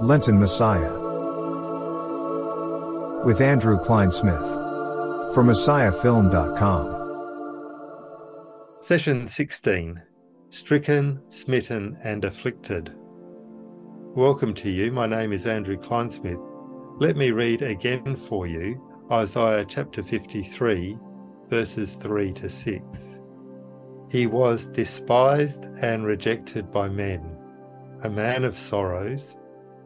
Lenten Messiah. With Andrew Kleinsmith. For MessiahFilm.com. Session 16 Stricken, Smitten, and Afflicted. Welcome to you. My name is Andrew Klein Smith. Let me read again for you Isaiah chapter 53, verses 3 to 6. He was despised and rejected by men, a man of sorrows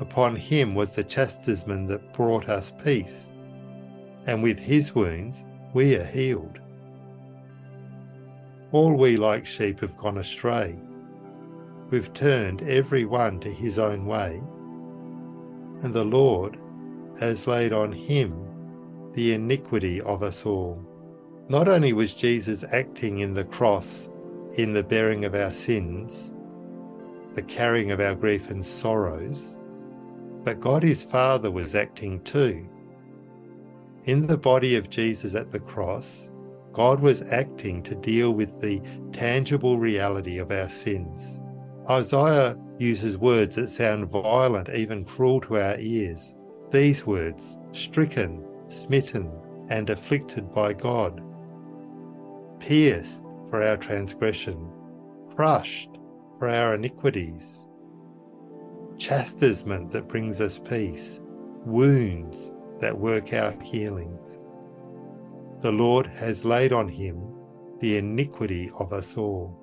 Upon him was the chastisement that brought us peace, and with his wounds we are healed. All we like sheep have gone astray. We've turned every one to his own way, and the Lord has laid on him the iniquity of us all. Not only was Jesus acting in the cross in the bearing of our sins, the carrying of our grief and sorrows, but God his Father was acting too. In the body of Jesus at the cross, God was acting to deal with the tangible reality of our sins. Isaiah uses words that sound violent, even cruel to our ears. These words, stricken, smitten, and afflicted by God, pierced for our transgression, crushed for our iniquities chastisement that brings us peace, wounds that work our healings. The Lord has laid on him the iniquity of us all.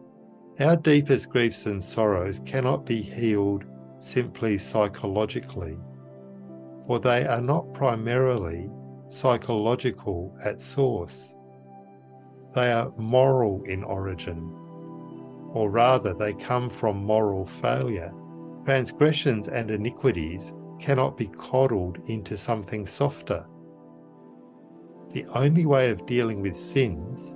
Our deepest griefs and sorrows cannot be healed simply psychologically, for they are not primarily psychological at source. They are moral in origin, or rather, they come from moral failure. Transgressions and iniquities cannot be coddled into something softer. The only way of dealing with sins,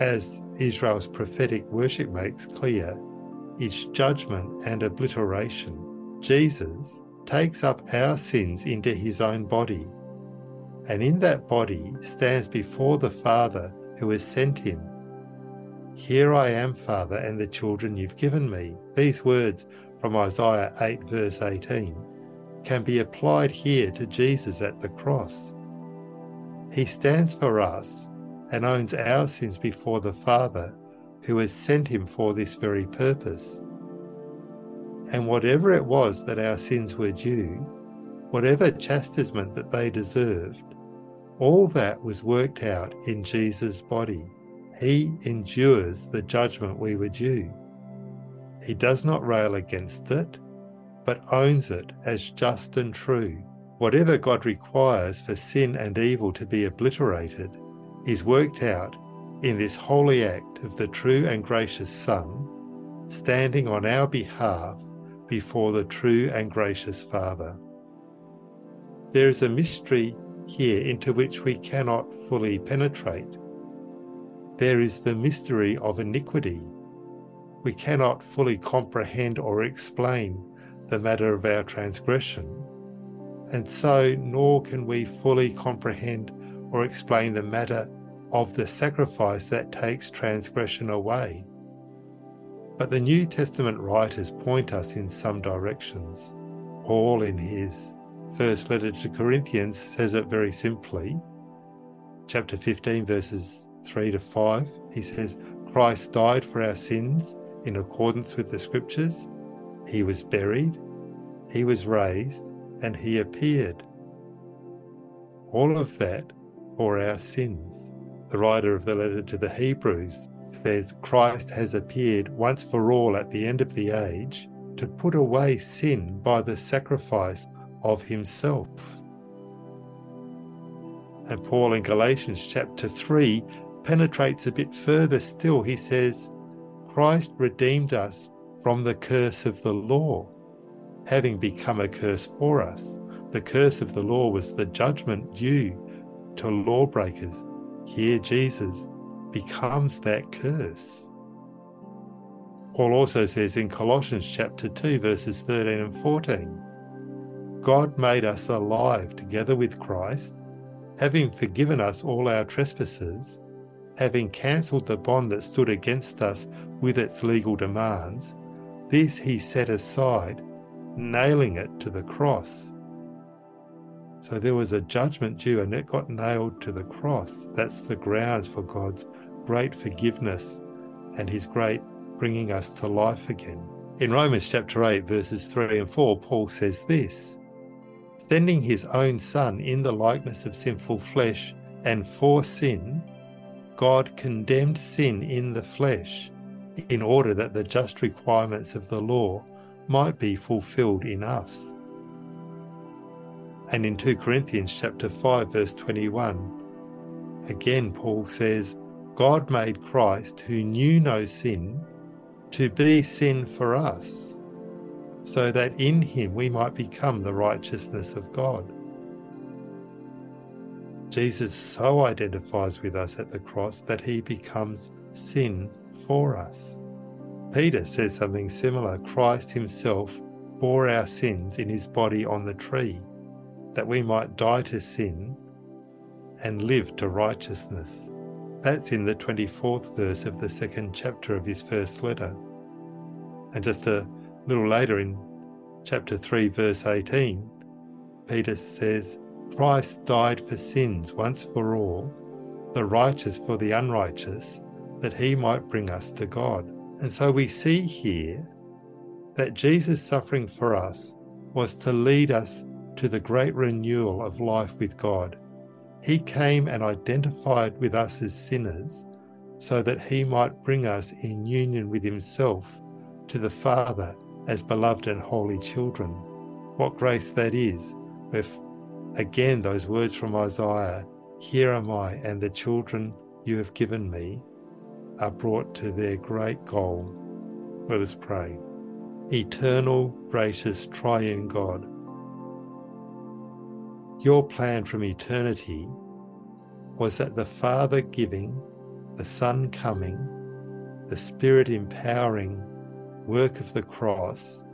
as Israel's prophetic worship makes clear, is judgment and obliteration. Jesus takes up our sins into his own body, and in that body stands before the Father who has sent him. Here I am, Father, and the children you've given me. These words from Isaiah 8, verse 18, can be applied here to Jesus at the cross. He stands for us and owns our sins before the Father who has sent him for this very purpose. And whatever it was that our sins were due, whatever chastisement that they deserved, all that was worked out in Jesus' body. He endures the judgment we were due. He does not rail against it, but owns it as just and true. Whatever God requires for sin and evil to be obliterated is worked out in this holy act of the true and gracious Son, standing on our behalf before the true and gracious Father. There is a mystery here into which we cannot fully penetrate. There is the mystery of iniquity we cannot fully comprehend or explain the matter of our transgression, and so nor can we fully comprehend or explain the matter of the sacrifice that takes transgression away. But the New Testament writers point us in some directions. Paul, in his first letter to Corinthians, says it very simply. Chapter 15, verses 3 to 5, he says, Christ died for our sins in accordance with the scriptures. He was buried, he was raised, and he appeared. All of that for our sins. The writer of the letter to the Hebrews says Christ has appeared once for all at the end of the age to put away sin by the sacrifice of himself. And Paul in Galatians chapter 3 penetrates a bit further still. He says, Christ redeemed us from the curse of the law, having become a curse for us. The curse of the law was the judgment due to lawbreakers. Here, Jesus becomes that curse. Paul also says in Colossians chapter 2, verses 13 and 14 God made us alive together with Christ, having forgiven us all our trespasses, having cancelled the bond that stood against us with its legal demands. This he set aside, nailing it to the cross. So there was a judgment due, and it got nailed to the cross. That's the grounds for God's great forgiveness and his great bringing us to life again. In Romans chapter 8, verses 3 and 4, Paul says this Sending his own Son in the likeness of sinful flesh and for sin, God condemned sin in the flesh in order that the just requirements of the law might be fulfilled in us. And in 2 Corinthians chapter 5 verse 21, again Paul says, God made Christ who knew no sin to be sin for us, so that in him we might become the righteousness of God. Jesus so identifies with us at the cross that he becomes sin for us. Peter says something similar Christ himself bore our sins in his body on the tree, that we might die to sin and live to righteousness. That's in the 24th verse of the second chapter of his first letter. And just a little later in chapter 3, verse 18, Peter says, Christ died for sins once for all, the righteous for the unrighteous, that he might bring us to God. And so we see here that Jesus' suffering for us was to lead us to the great renewal of life with God. He came and identified with us as sinners so that he might bring us in union with himself to the Father as beloved and holy children. What grace that is, with again those words from Isaiah Here am I, and the children you have given me are brought to their great goal. Let us pray. Eternal, gracious, triune God, your plan from eternity was that the Father giving, the Son coming, the Spirit empowering work of the cross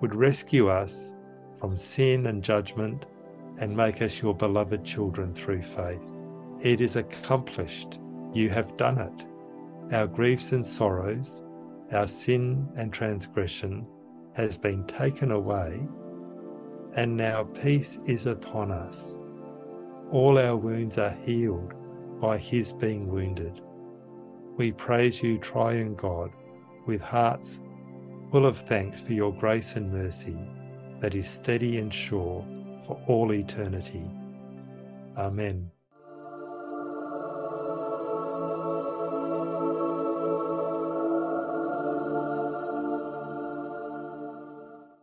would rescue us from sin and judgment and make us your beloved children through faith. It is accomplished. You have done it. Our griefs and sorrows, our sin and transgression has been taken away and now peace is upon us. All our wounds are healed by his being wounded. We praise you, triune God, with hearts full of thanks for your grace and mercy that is steady and sure for all eternity. Amen.